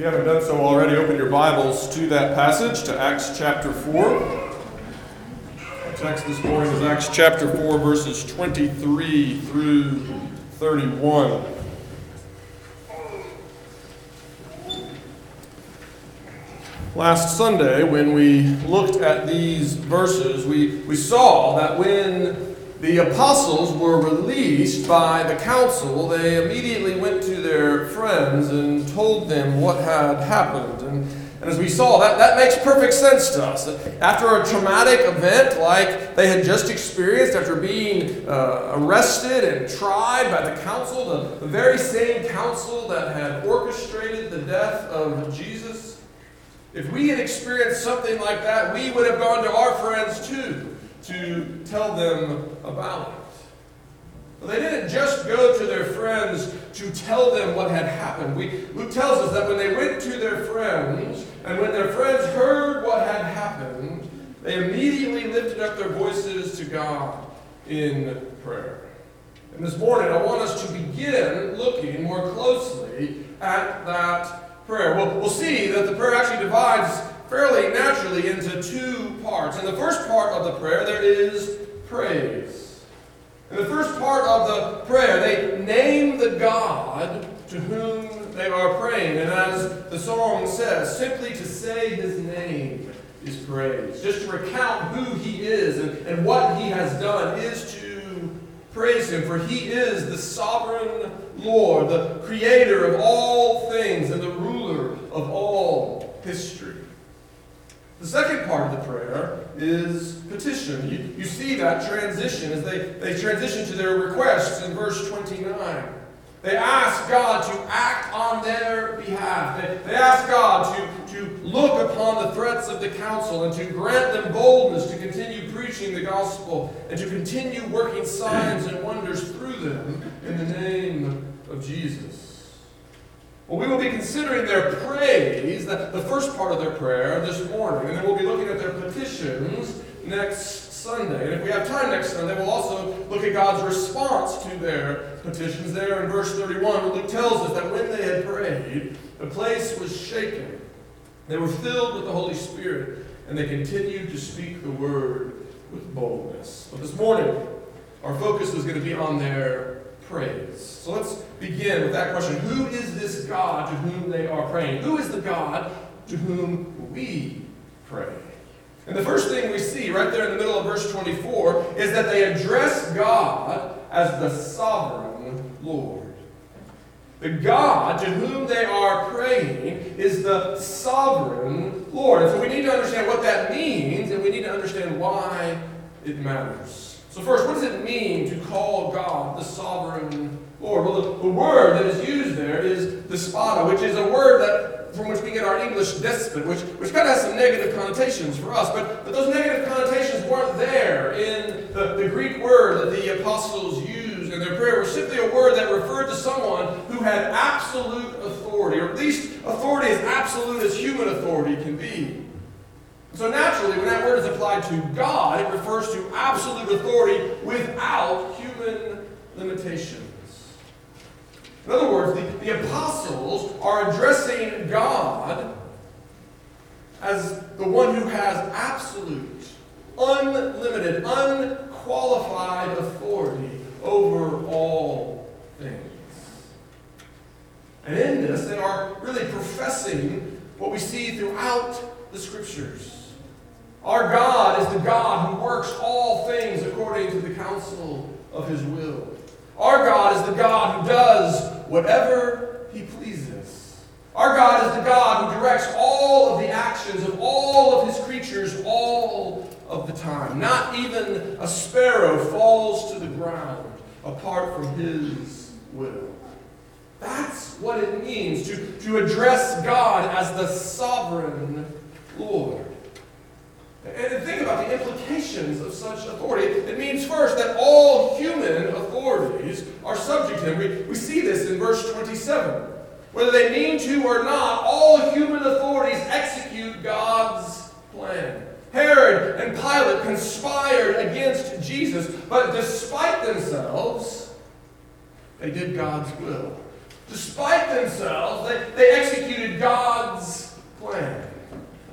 you haven't done so already, open your Bibles to that passage, to Acts chapter 4. Our text this morning is Acts chapter 4, verses 23 through 31. Last Sunday, when we looked at these verses, we, we saw that when the apostles were released by the council, they immediately went to their friends and told them what had happened. And, and as we saw, that, that makes perfect sense to us. After a traumatic event like they had just experienced, after being uh, arrested and tried by the council, the, the very same council that had orchestrated the death of Jesus, if we had experienced something like that, we would have gone to our friends too to tell them about it. They didn't just go to their friends to tell them what had happened. We, Luke tells us that when they went to their friends, and when their friends heard what had happened, they immediately lifted up their voices to God in prayer. And this morning, I want us to begin looking more closely at that prayer. We'll, we'll see that the prayer actually divides fairly naturally into two parts. In the first part of the prayer, there is praise. In the first part of the prayer, they name the God to whom they are praying. And as the song says, simply to say his name is praise. Just to recount who he is and, and what he has done is to praise him, for he is the sovereign Lord, the creator of all things and the ruler of all history. The second part of the prayer is petition. You, you see that transition as they, they transition to their requests in verse 29. They ask God to act on their behalf. They, they ask God to, to look upon the threats of the council and to grant them boldness to continue preaching the gospel and to continue working signs and wonders through them in the name of Jesus. Well, we will be considering their praise, the, the first part of their prayer, this morning, and then we'll be looking at their petitions next Sunday. And if we have time next Sunday, we'll also look at God's response to their petitions. There in verse 31, Luke tells us that when they had prayed, the place was shaken. They were filled with the Holy Spirit, and they continued to speak the word with boldness. But this morning, our focus is going to be on their praise. So let's begin with that question Who is this God to whom they are praying? Who is the God to whom we pray? And the first thing we see right there in the middle of verse 24 is that they address God as the sovereign Lord. The God to whom they are praying is the sovereign Lord. And so we need to understand what that means, and we need to understand why it matters. So, first, what does it mean to call God the sovereign Lord? Well, the, the word that is used there is despota, which is a word that from which we get our English despot, which, which kind of has some negative connotations for us. But, but those negative connotations weren't there in the, the Greek word that the apostles used in their prayer. It was simply a word that referred to someone who had absolute authority, or at least authority as absolute as human authority can be. So naturally, when that word is applied to God, it refers to absolute authority without human limitations. In other words, the, the apostles are addressing God as the one who has absolute, unlimited, unqualified authority over all things. And in this, they are really professing what we see throughout the scriptures. Our God is the God who works all things according to the counsel of his will. Our God is the God who does whatever he pleases. Our God is the God who directs all of the actions of all of his creatures all of the time. Not even a sparrow falls to the ground apart from his will. That's what it means to, to address God as the sovereign Lord. And think about the implications of such authority. It means first that all human authorities are subject to him. We, we see this in verse 27. Whether they mean to or not, all human authorities execute God's plan. Herod and Pilate conspired against Jesus, but despite themselves, they did God's will. Despite themselves, they, they executed God's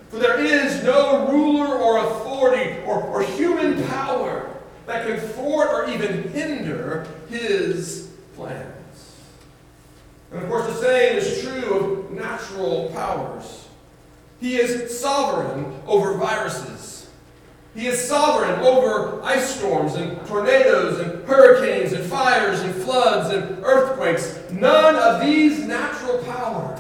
for there is no ruler or authority or, or human power that can thwart or even hinder his plans. And of course, the same is true of natural powers. He is sovereign over viruses. He is sovereign over ice storms and tornadoes and hurricanes and fires and floods and earthquakes. None of these natural powers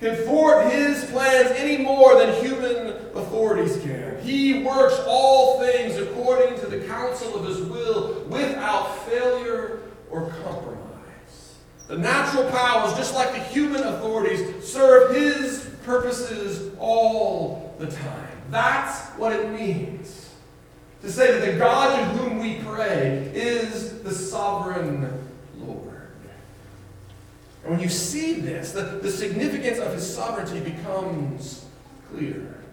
can thwart his plans any more than human authorities can. He works all things according to the counsel of his will without failure or compromise. The natural powers, just like the human authorities, serve his purposes all the time. That's what it means to say that the God to whom we pray is the sovereign. And when you see this, the, the significance of his sovereignty becomes clear.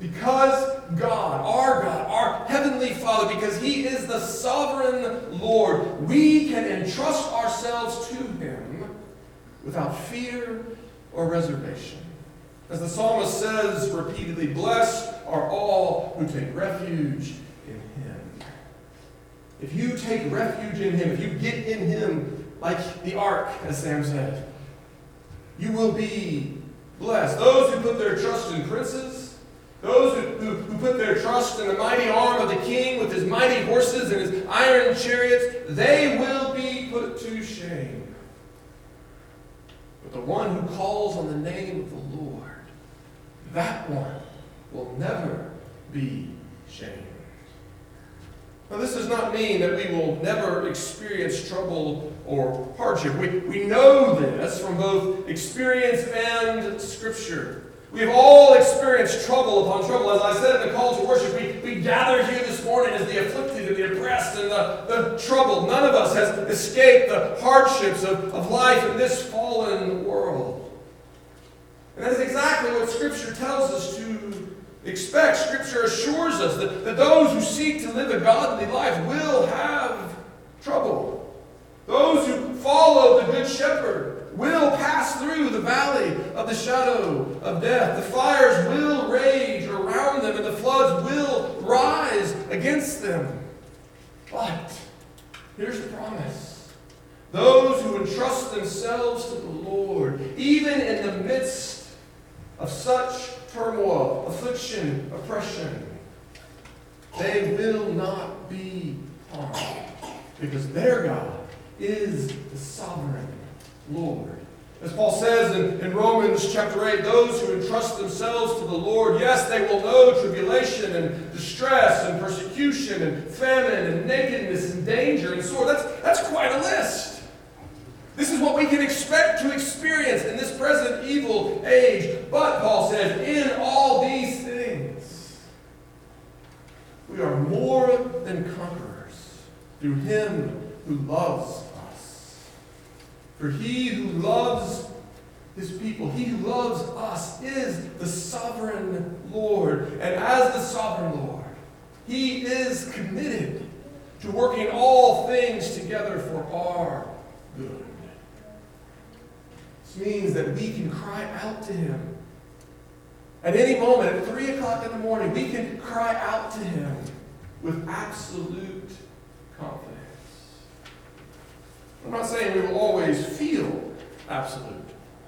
Because God, our God, our Heavenly Father, because He is the sovereign Lord, we can entrust ourselves to Him without fear or reservation. As the psalmist says repeatedly, blessed are all who take refuge in Him. If you take refuge in Him, if you get in Him like the ark, as Sam said, you will be blessed. Those who put their trust in princes, those who, who, who, put their trust in the mighty arm of the king with his mighty horses and his iron chariots, they will be put to shame. But the one who calls on the name of the Lord, that one will never be shamed. Now, this does not mean that we will never experience trouble or hardship. We, we know this from both experience and Scripture. We have all experienced trouble upon trouble. As I said in the call to worship, we, we gather here this morning as the afflicted and the oppressed and the, the troubled. None of us has escaped the hardships of, of life in this fallen world. And that's exactly what Scripture tells us to expect. Scripture assures us that, that those who seek to live a godly life will have trouble. Those who follow the Good Shepherd will pass through the valley of the shadow of death. The fires will rage around them, and the floods will rise against them. But here's the promise those who entrust themselves to the Lord, even in the midst of such turmoil, affliction, oppression, they will not be harmed because their God is the sovereign Lord. As Paul says in, in Romans chapter 8, those who entrust themselves to the Lord, yes, they will know tribulation and distress and persecution and famine and nakedness and danger and sword. That's, that's quite a list. This is what we can expect to experience in this present evil age. But, Paul says, in all these things, we are more than conquerors through him who loves us. for he who loves his people, he who loves us, is the sovereign Lord. And as the sovereign Lord, he is committed to working all things together for our. This means that we can cry out to him. At any moment, at 3 o'clock in the morning, we can cry out to him with absolute confidence. I'm not saying we will always feel absolute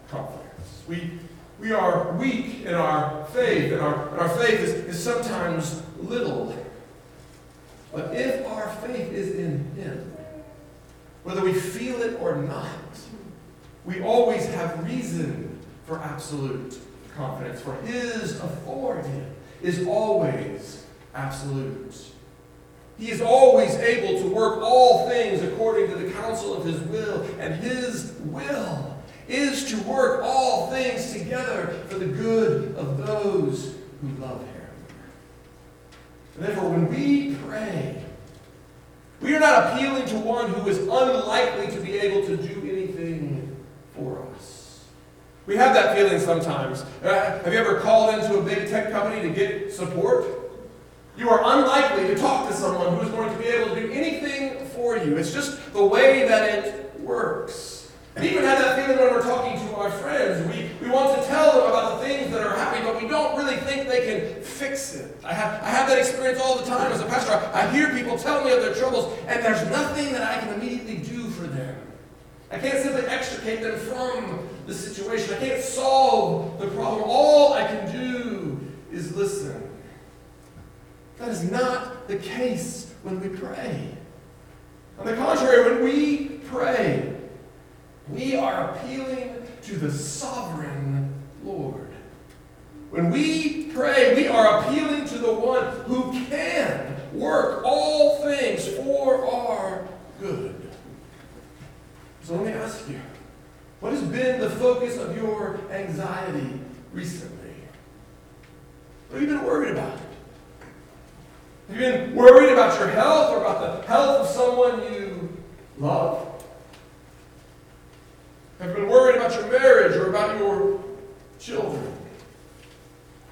confidence. We, we are weak in our faith, and our, and our faith is, is sometimes little. But if our faith is in Him, whether we feel it or not, we always have reason for absolute confidence, for His authority is always absolute. He is always able to work all things according to the counsel of his will, and his will is to work all things together for the good of those who love him. And therefore, when we pray, we are not appealing to one who is unlikely to be able to do anything for us. We have that feeling sometimes. Uh, have you ever called into a big tech company to get support? You are unlikely to talk to someone who is going to be able to do anything for you. It's just the way that it works. And even have that feeling when we're talking to our friends. We, we want to tell them about the things that are happening, but we don't really think they can fix it. I have, I have that experience all the time as a pastor. I, I hear people tell me of their troubles, and there's nothing that I can immediately do. I can't simply extricate them from the situation. I can't solve the problem. All I can do is listen. That is not the case when we pray. On the contrary, when we pray, we are appealing to the sovereign Lord. When we pray, we are appealing to the one who can work all things for our good. So let me ask you what has been the focus of your anxiety recently? What have you been worried about? Have you been worried about your health or about the health of someone you love? Have you been worried about your marriage or about your children?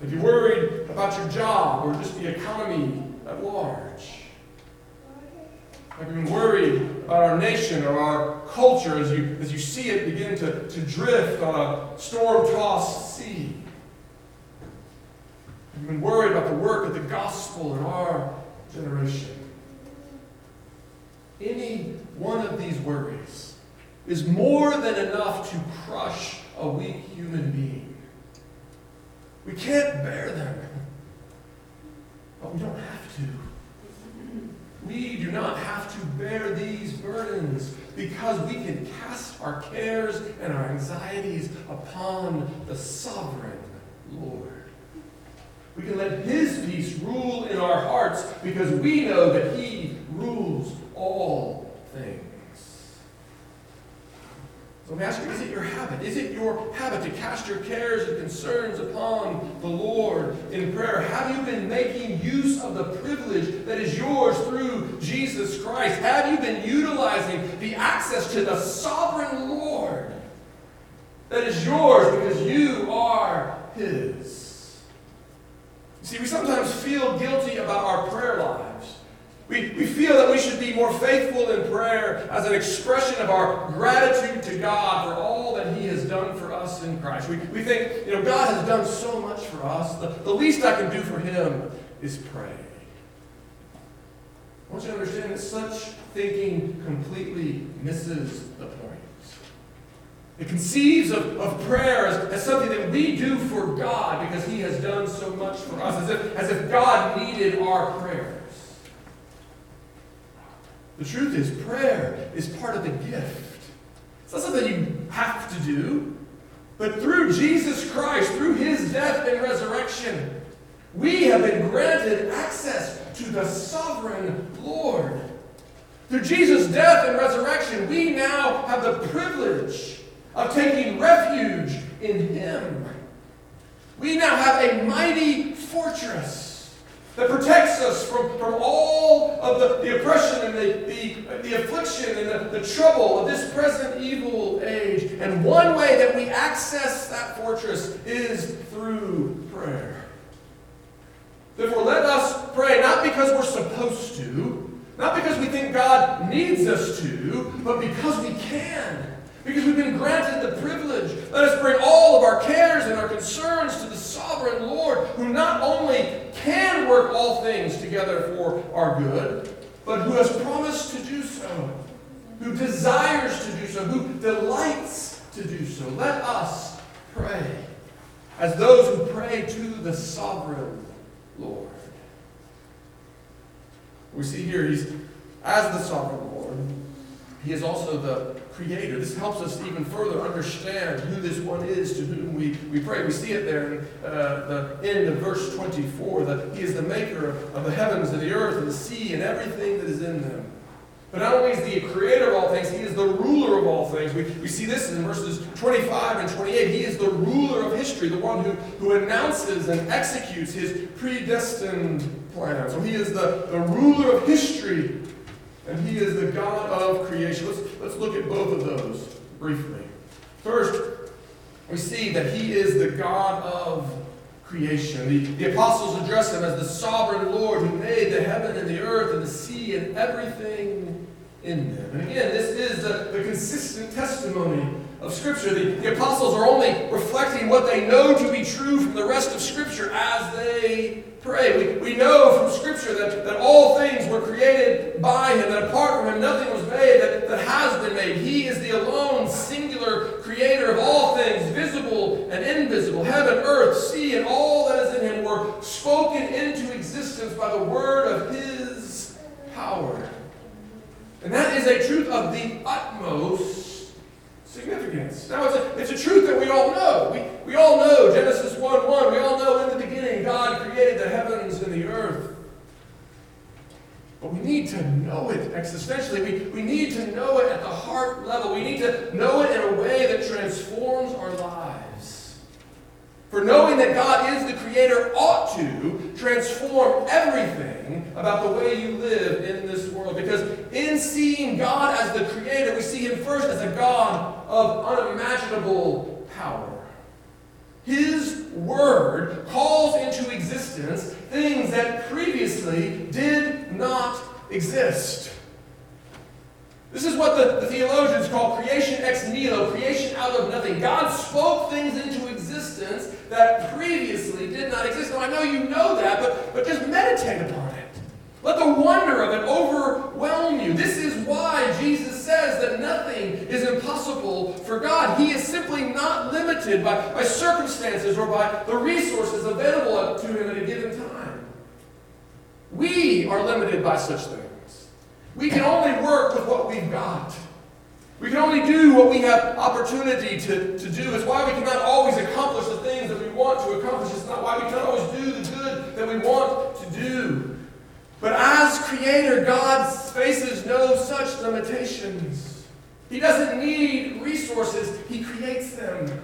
Have you worried about your job or just the economy at large? You been worried about our nation or our culture as you, as you see it begin to, to drift on a storm tossed sea? I've been worried about the work of the gospel in our generation? Any one of these worries is more than enough to crush a weak human being. We can't bear them, but we don't have to. We do not have to bear these burdens because we can cast our cares and our anxieties upon the sovereign Lord. We can let His peace rule in our hearts because we know that He rules all things. So let me ask you, is it your habit? Is it your habit to cast your cares and concerns upon the Lord in prayer? Have you been making use of the privilege that is yours through Jesus Christ? Have you been utilizing the access to the sovereign Lord that is yours because you are His? See, we sometimes feel guilty about our prayer lives. We, we feel that we should be more faithful in prayer as an expression of our gratitude to God for all that He has done for in Christ. We, we think, you know, God has done so much for us. The, the least I can do for Him is pray. I want you to understand that such thinking completely misses the point. It conceives of, of prayer as, as something that we do for God because He has done so much for us, as if, as if God needed our prayers. The truth is, prayer is part of the gift. It's not something you have to do. But through Jesus Christ, through his death and resurrection, we have been granted access to the sovereign Lord. Through Jesus' death and resurrection, we now have the privilege of taking refuge in him. We now have a mighty fortress that protects us from, from all of the, the oppression and the, the, the affliction and the, the trouble of this present evil age. And one way that we access that fortress is through prayer. Therefore, let us pray not because we're supposed to, not because we think God needs us to, but because we can. Because we've been granted the privilege. Let us bring all of our cares and our concerns to the sovereign Lord, who not only can work all things together for our good, but who has promised to do so, who desires to do so, who delights to do so. Let us pray as those who pray to the sovereign Lord. We see here he's as the sovereign Lord, he is also the creator. This helps us even further understand who this one is to whom we, we pray. We see it there in uh, the end of verse 24 that he is the maker of the heavens and the earth and the sea and everything that is in them. But not only is he a creator of all things, he is the ruler of all things. We, we see this in verses 25 and 28. He is the ruler of history, the one who, who announces and executes his predestined plan. So he is the, the ruler of history and he is the God of creation. Let's, let's look at both of those briefly. First, we see that he is the God of creation. The, the apostles address him as the sovereign Lord who made the heaven and the earth and the sea and everything in them. And again, this is the, the consistent testimony of Scripture. The, the apostles are only reflecting what they know to be true from the rest of Scripture as they pray. We, we know from Scripture that, that all things were created by Him, that apart from Him nothing was made that, that has been made. He is the alone, singular creator of all things, visible and invisible. Heaven, earth, sea, and all that is in Him were spoken into existence by the word of His power. And that is a truth of the utmost significance. Now, it's a, it's a truth that we all know. We, we all know Genesis 1 1. We all know in the beginning God created the heavens and the earth. But we need to know it existentially. We, we need to know it at the heart level. We need to know it in a way that transforms our lives. For knowing that God is the Creator ought to transform everything about the way you live in this world. Because in seeing God as the Creator, we see Him first as a God of unimaginable power. His Word calls into existence things that previously did not exist. This is what the, the, theologians call creation ex nihilo, creation out of nothing. God spoke things into existence that previously did not exist. Now, I know you know that, but, but just meditate upon it. Let the wonder of it overwhelm you. This is why Jesus says that nothing is impossible for God. He is simply not limited by, by circumstances or by the resources available to him at a given time. We are limited by such things. We can only work with what we've got. We can only do what we have opportunity to, to do. It's why we cannot always accomplish the things that we want to accomplish. It's not why we cannot always do the good that we want to do. But as creator, God faces no such limitations. He doesn't need resources, He creates them.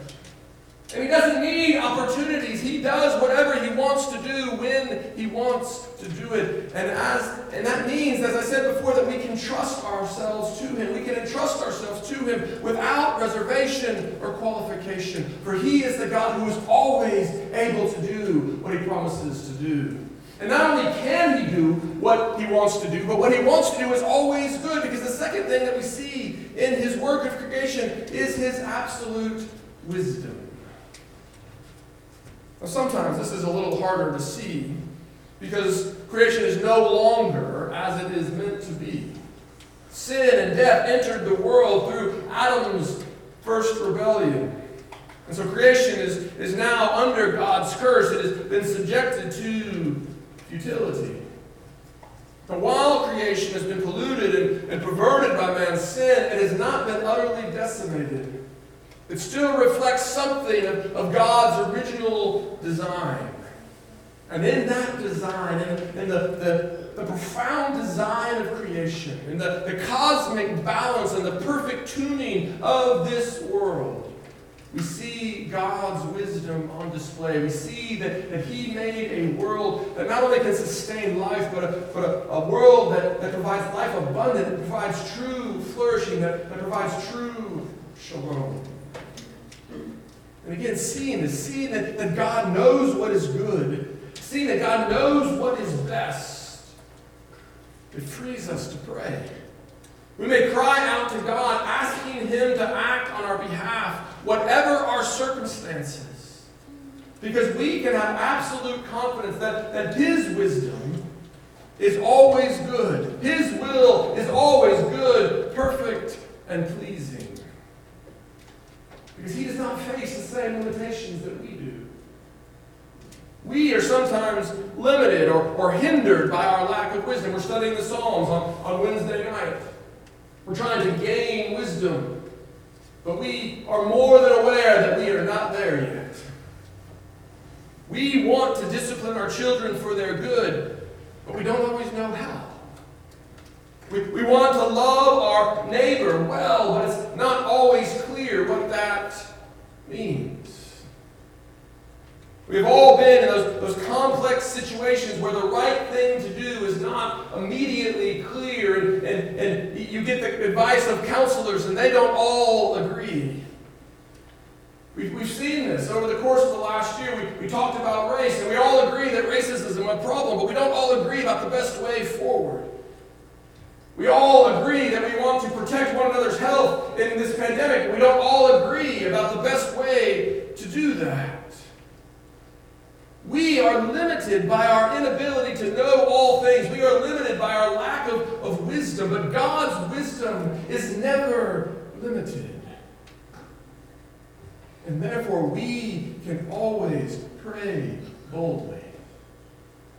And He doesn't need opportunities. He does whatever He wants to do when He wants to do it. And as and that means, as I said before, that we can trust ourselves to Him. We can entrust ourselves to Him without reservation or qualification. For He is the God who is always able to do what He promises to do. And not only can he do what he wants to do, but what he wants to do is always good. Because the second thing that we see in his work of creation is his absolute wisdom. Now, sometimes this is a little harder to see because creation is no longer as it is meant to be. Sin and death entered the world through Adam's first rebellion. And so creation is, is now under God's curse. It has been subjected to futility. But while creation has been polluted and, and perverted by man's sin, it has not been utterly decimated. It still reflects something of, of God's original design. And in that design, in, in the, the, the, profound design of creation, in the, the cosmic balance and the perfect tuning of this world, we see God's wisdom on display. We see that, that He made a world that not only can sustain life, but a, but a, a world that, that provides life abundant, that provides true flourishing, that, that provides true shalom. And again, seeing this, seeing that, that God knows what is good, seeing that God knows what is best, it frees us to pray. We may cry out to God, asking Him to act on our behalf, whatever our circumstances. Because we can have absolute confidence that, that His wisdom is always good. His will is always good, perfect, and pleasing. Because He does not face the same limitations that we do. We are sometimes limited or, or hindered by our lack of wisdom. We're studying the Psalms on, on Wednesday night. We're trying to gain wisdom. But we are more than aware that we are not there yet. We want to discipline our children for their good, but we don't always know how. We, we want to love our neighbor well, but it's not always clear what that means. We've all been in those, those complex situations where the right thing to do is not immediately clear, and, and, and you get the advice of counselors, and they don't all agree. We've, we've seen this over the course of the last year. We, we talked about race, and we all agree that racism is a problem, but we don't all agree about the best way forward. We all agree that we want to protect one another's health in this pandemic. We don't all agree about the best way to do that. We are limited by our inability to know all things. We are limited by our lack of, of wisdom. But God's wisdom is never limited. And therefore, we can always pray boldly.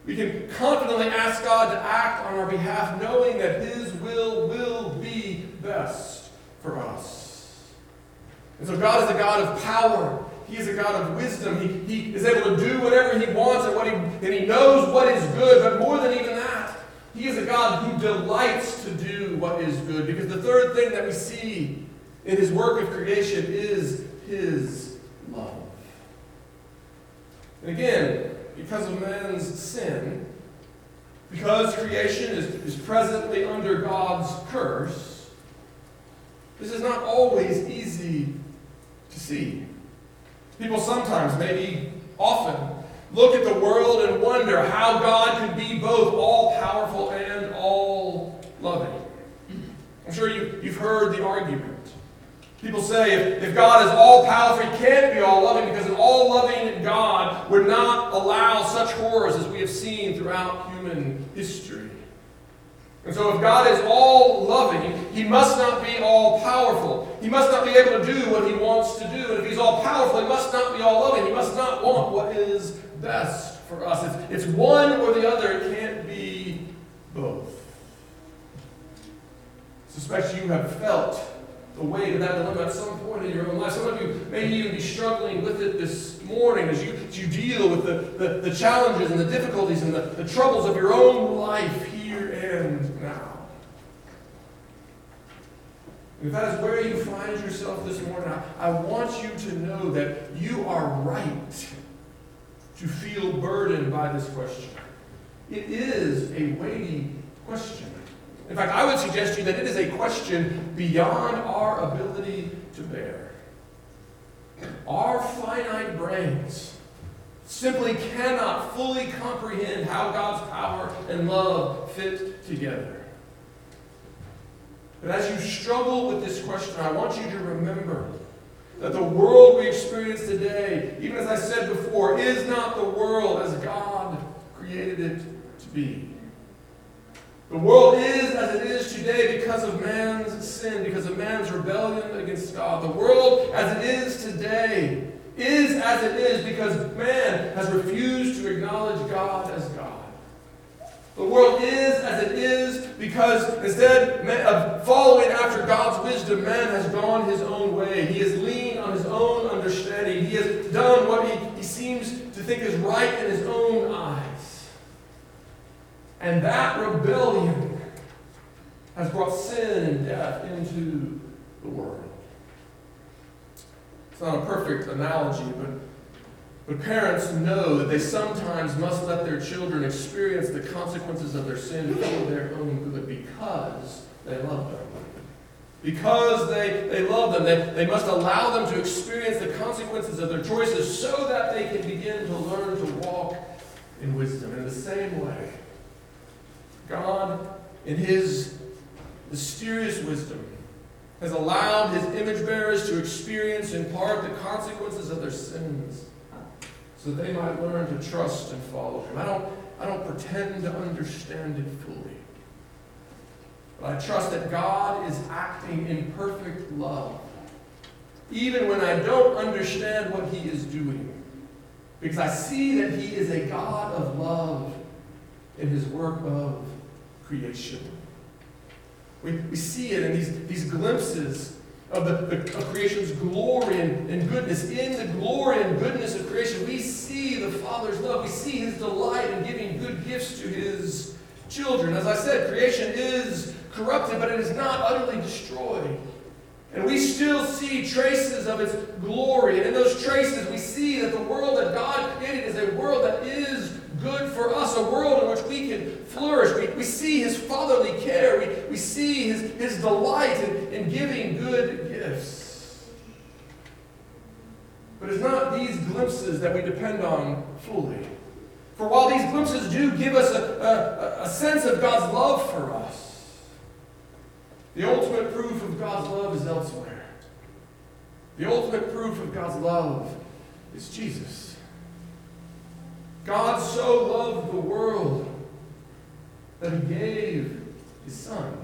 We can confidently ask God to act on our behalf, knowing that His will will be best for us. And so, God is a God of power. He is a God of wisdom. He, he is able to do whatever He wants and, what he, and He knows what is good. But more than even that, He is a God who delights to do what is good. Because the third thing that we see in His work of creation is His love. And again, because of man's sin, because creation is, is presently under God's curse, this is not always easy to see. People sometimes, maybe often, look at the world and wonder how God could be both all powerful and all loving. I'm sure you, you've heard the argument. People say if, if God is all powerful, he can't be all loving because an all loving God would not allow such horrors as we have seen throughout human history. And so, if God is all loving, he must not be all powerful. He must not be able to do what he wants to do. And if he's all powerful, he must not be all loving. He must not want what is best for us. It's, it's one or the other, it can't be both. I suspect you have felt the weight of that dilemma at some point in your own life. Some of you may even be struggling with it this morning as you, as you deal with the, the, the, challenges and the difficulties and the, the troubles of your own life here and now. If that is where you find yourself this morning, I, I want you to know that you are right to feel burdened by this question. It is a weighty question. In fact, I would suggest to you that it is a question beyond our ability to bear. Our finite brains simply cannot fully comprehend how God's power and love fit together. But as you struggle with this question, I want you to remember that the world we experience today, even as I said before, is not the world as God created it to be. The world is as it is today because of man's sin, because of man's rebellion against God. The world as it is today is as it is because man has refused to acknowledge God as. The world is as it is because instead of following after God's wisdom, man has gone his own way. He has leaned on his own understanding. He has done what he, he seems to think is right in his own eyes. And that rebellion has brought sin and death into the world. It's not a perfect analogy, but, but parents know that they sometimes must let their children experience the consequences of their sin for their own good because they love them. Because they, they love them, they, they must allow them to experience the consequences of their choices so that they can begin to learn to walk in wisdom. In the same way, God, in His mysterious wisdom, has allowed His image bearers to experience in part the consequences of their sins so they might learn to trust and follow Him. I don't, I don't pretend to understand it fully. But I trust that God is acting in perfect love, even when I don't understand what He is doing. Because I see that He is a God of love in His work of creation. We, we see it in these, these glimpses of, the, the of creation's glory and, and goodness. In the glory and goodness of creation, we see the Father's love. We see His delight in giving good gifts to His children. As I said, creation is corrupted, but it is not utterly destroyed. And we still see traces of its glory. And in those traces, we see that the world that God created is a world that is good for us, a world in which we can flourish. We, we see his fatherly care. We, we see his, his delight in, in giving good gifts. But it's not these glimpses that we depend on fully. For while these glimpses do give us a, a, a sense of God's love for us, The ultimate proof of God's love is elsewhere. The ultimate proof of God's love is Jesus. God so loved the world that he gave his son.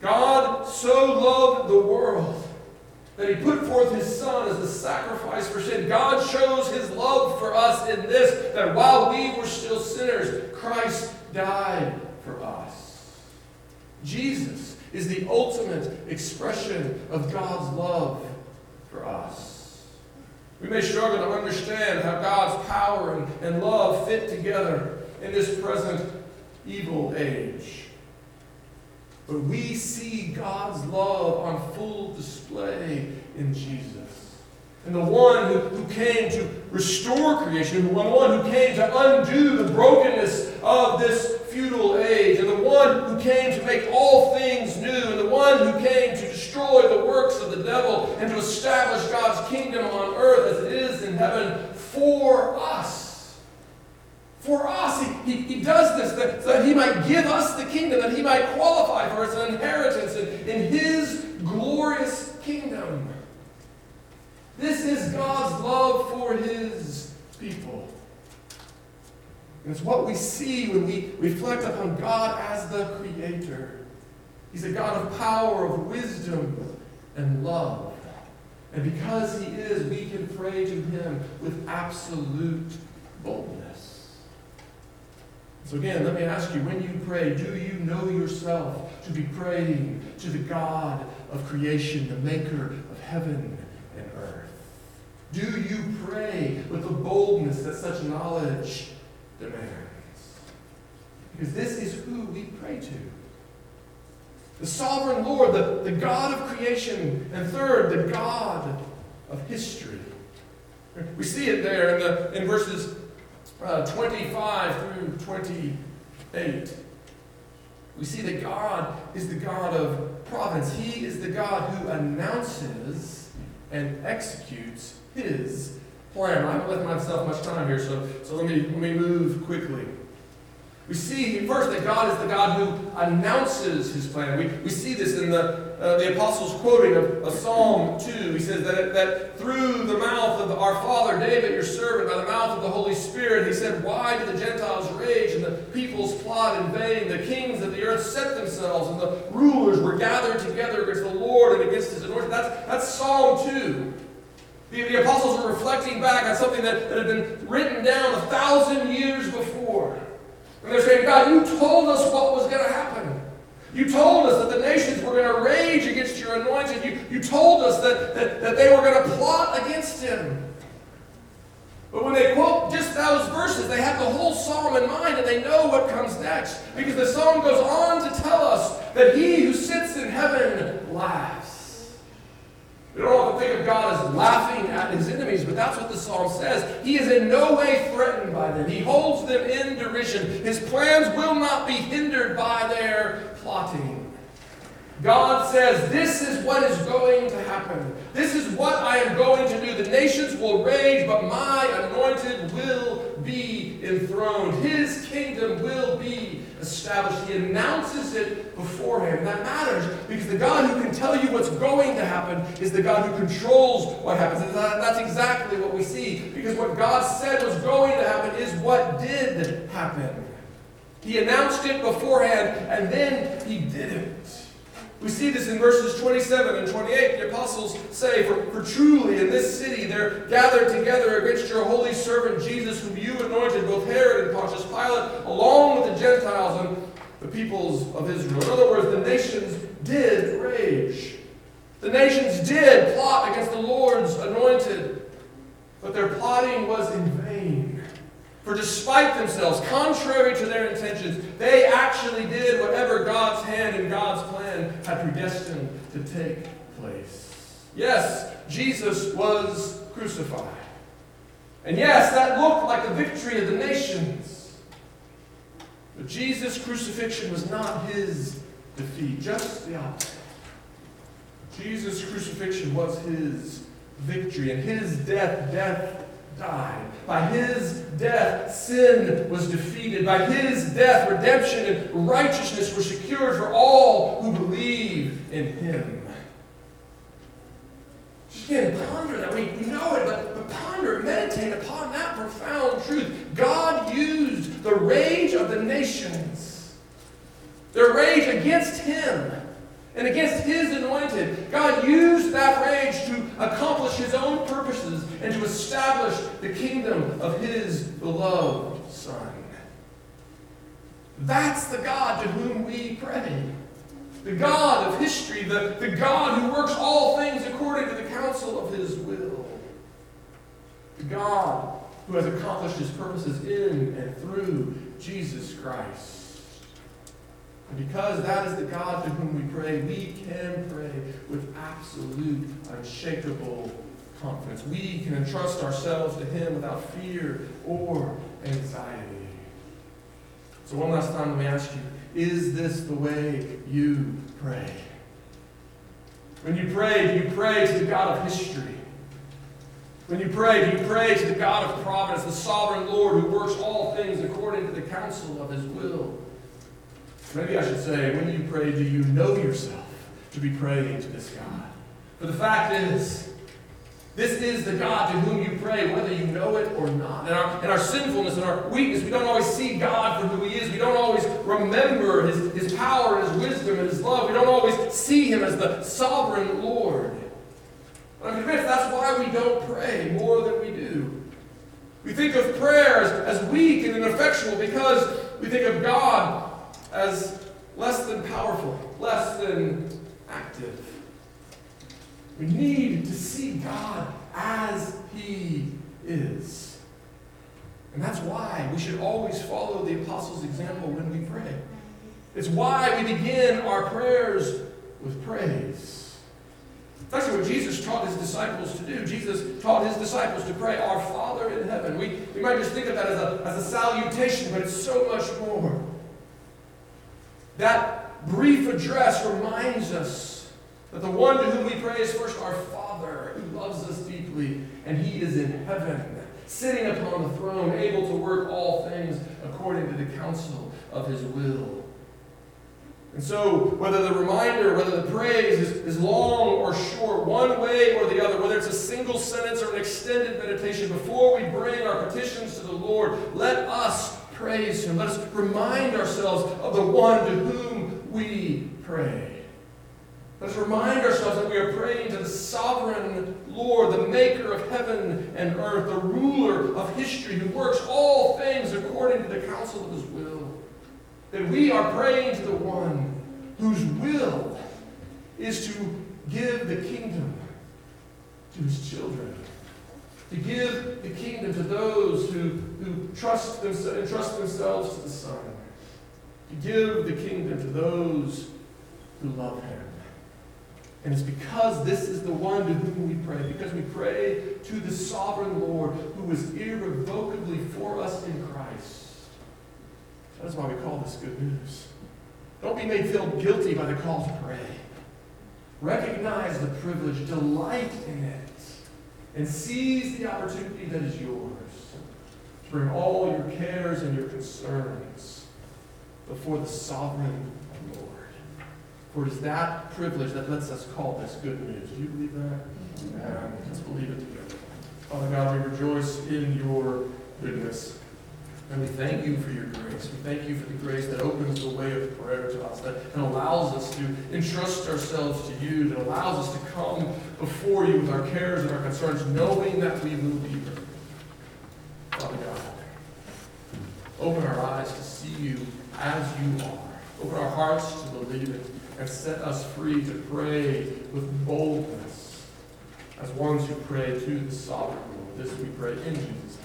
God so loved the world that he put forth his son as the sacrifice for sin. God shows his love for us in this that while we were still sinners, Christ died for us. Jesus is the ultimate expression of God's love for us. We may struggle to understand how God's power and, and love fit together in this present evil age. But we see God's love on full display in Jesus. And the one who, who came to restore creation, the one who came to undo the brokenness of this futile age, and the one who came to make all things new, and the one who came to destroy the works of the devil and to establish God's kingdom on earth as it is in heaven for us. For us, he, he, he does this that, so that he might give us the kingdom, that he might qualify for us an inheritance in, in his glorious kingdom. This is God's love for his people. And it's what we see when we reflect upon God as the Creator. He's a God of power, of wisdom, and love. And because He is, we can pray to Him with absolute boldness. So, again, let me ask you when you pray, do you know yourself to be praying to the God of creation, the maker of heaven and earth? Do you pray with the boldness that such knowledge demands? Because this is who we pray to. The sovereign Lord, the, the God of creation, and third, the God of history. We see it there in, the, in verses uh, 25 through 28. We see that God is the God of providence. He is the God who announces and executes his plan. I haven't left myself much time here, so, so let, me, let me move quickly. We see first that God is the God who announces his plan. We, we see this in the, uh, the apostles' quoting of, of, Psalm 2. He says that, that through the mouth of our father David, your servant, by the mouth of the Holy Spirit, he said, Why do the Gentiles rage and the peoples plot in vain? The kings of the earth set themselves, and the rulers were gathered together against the Lord and against his anointed. That's, that's Psalm 2. The, the apostles were reflecting back on something that, that had been written down a thousand years before. And they're saying, God, you told us what was going to happen. You told us that the nations were going to rage against your anointed. You, you told us that, that, that they were going to plot against him. But when they quote just those verses, they have the whole psalm in mind and they know what comes next. Because the psalm goes on to tell us that he who sits in heaven laughs. We don't often think of God as laughing at his enemies, but that's what the psalm says. He is in no way threatened by them. He holds them in derision. His plans will not be hindered by their plotting. God says, This is what is going to happen. This is what I am going to do. The nations will rage, but my anointed will be enthroned. His kingdom will be established. He announces it beforehand. That matters because the God who can tell you what's going to happen is the God who controls what happens. And that's exactly what we see because what God said was going to happen is what did happen. He announced it beforehand and then he did it. We see this in verses 27 and 28. The apostles say, for, for truly in this city they're gathered together against your holy servant Jesus, whom you anointed, both Herod and Pontius Pilate, along with the Gentiles and the peoples of Israel. In other words, the nations did rage. The nations did plot against the Lord's anointed, but their plotting was in vain. For despite themselves, contrary to their intentions, they actually did whatever God's hand and God's plan had predestined to take place. Yes, Jesus was crucified. And yes, that looked like the victory of the nations. But Jesus' crucifixion was not his defeat, just the opposite. Jesus' crucifixion was his victory, and his death, death died. By his death, sin was defeated. By his death, redemption and righteousness were secured for all who believe in him. Just again, ponder that. We, know it, but, but ponder, meditate upon that profound truth. God used the rage of the nations, their rage against him and against his anointed. God used that rage to accomplish his own purposes and to establish the kingdom of his beloved Son. That's the God to whom we pray. The God of history, the, the God who works all things according to the counsel of his will. The God who has accomplished his purposes in and through Jesus Christ. And because that is the God to whom we pray, we can pray with absolute, unshakable confidence. We can entrust ourselves to Him without fear or anxiety. So, one last time, let me ask you is this the way you pray? When you pray, do you pray to the God of history? When you pray, do you pray to the God of providence, the sovereign Lord who works all things according to the counsel of His will? Maybe I should say, when you pray, do you know yourself to be praying to this God? But the fact is, this is the God to whom you pray, whether you know it or not. In our, in our sinfulness and our weakness, we don't always see God for who He is. We don't always remember His, his power and His wisdom and His love. We don't always see Him as the sovereign Lord. But I'm convinced that's why we don't pray more than we do. We think of prayers as weak and ineffectual because we think of God as less than powerful, less than active. We need to see God as He is. And that's why we should always follow the apostles' example when we pray. It's why we begin our prayers with praise. That's what Jesus taught his disciples to do. Jesus taught his disciples to pray, Our Father in heaven. We, we might just think of that as a, as a salutation, but it's so much more. That brief address reminds us that the one to whom we pray is first our Father, who loves us deeply, and he is in heaven, sitting upon the throne, able to work all things according to the counsel of his will. And so, whether the reminder, whether the praise is, is long or short, one way or the other, whether it's a single sentence or an extended meditation, before we bring our petitions to the Lord, let us praise Him. Let us remind ourselves of the one to whom we pray. Let us remind ourselves that we are praying to the sovereign Lord, the maker of heaven and earth, the ruler of history, who works all things according to the counsel of His will. That we are praying to the one whose will is to give the kingdom to His children to give the kingdom to those who, who trust entrust themselves to the Son, to give the kingdom to those who love Him. And it's because this is the one to whom we pray, because we pray to the sovereign Lord who is irrevocably for us in Christ. That's why we call this good news. Don't be made feel guilty by the call to pray. Recognize the privilege, delight in it and seize the opportunity that is yours to bring all your cares and your concerns before the sovereign Lord. For it is that privilege that lets us call this good news. Do you believe that? Amen. Let's believe it together. Father God, we rejoice in your goodness. And we thank you for your grace. We thank you for the grace that opens the way of prayer to us, that and allows us to entrust ourselves to you, that allows us to come before you with our cares and our concerns, knowing that we will be heard. Father God, open our eyes to see you as you are. Open our hearts to believe it, and set us free to pray with boldness as ones who pray to the sovereign Lord. This we pray in Jesus'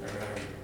name. Amen.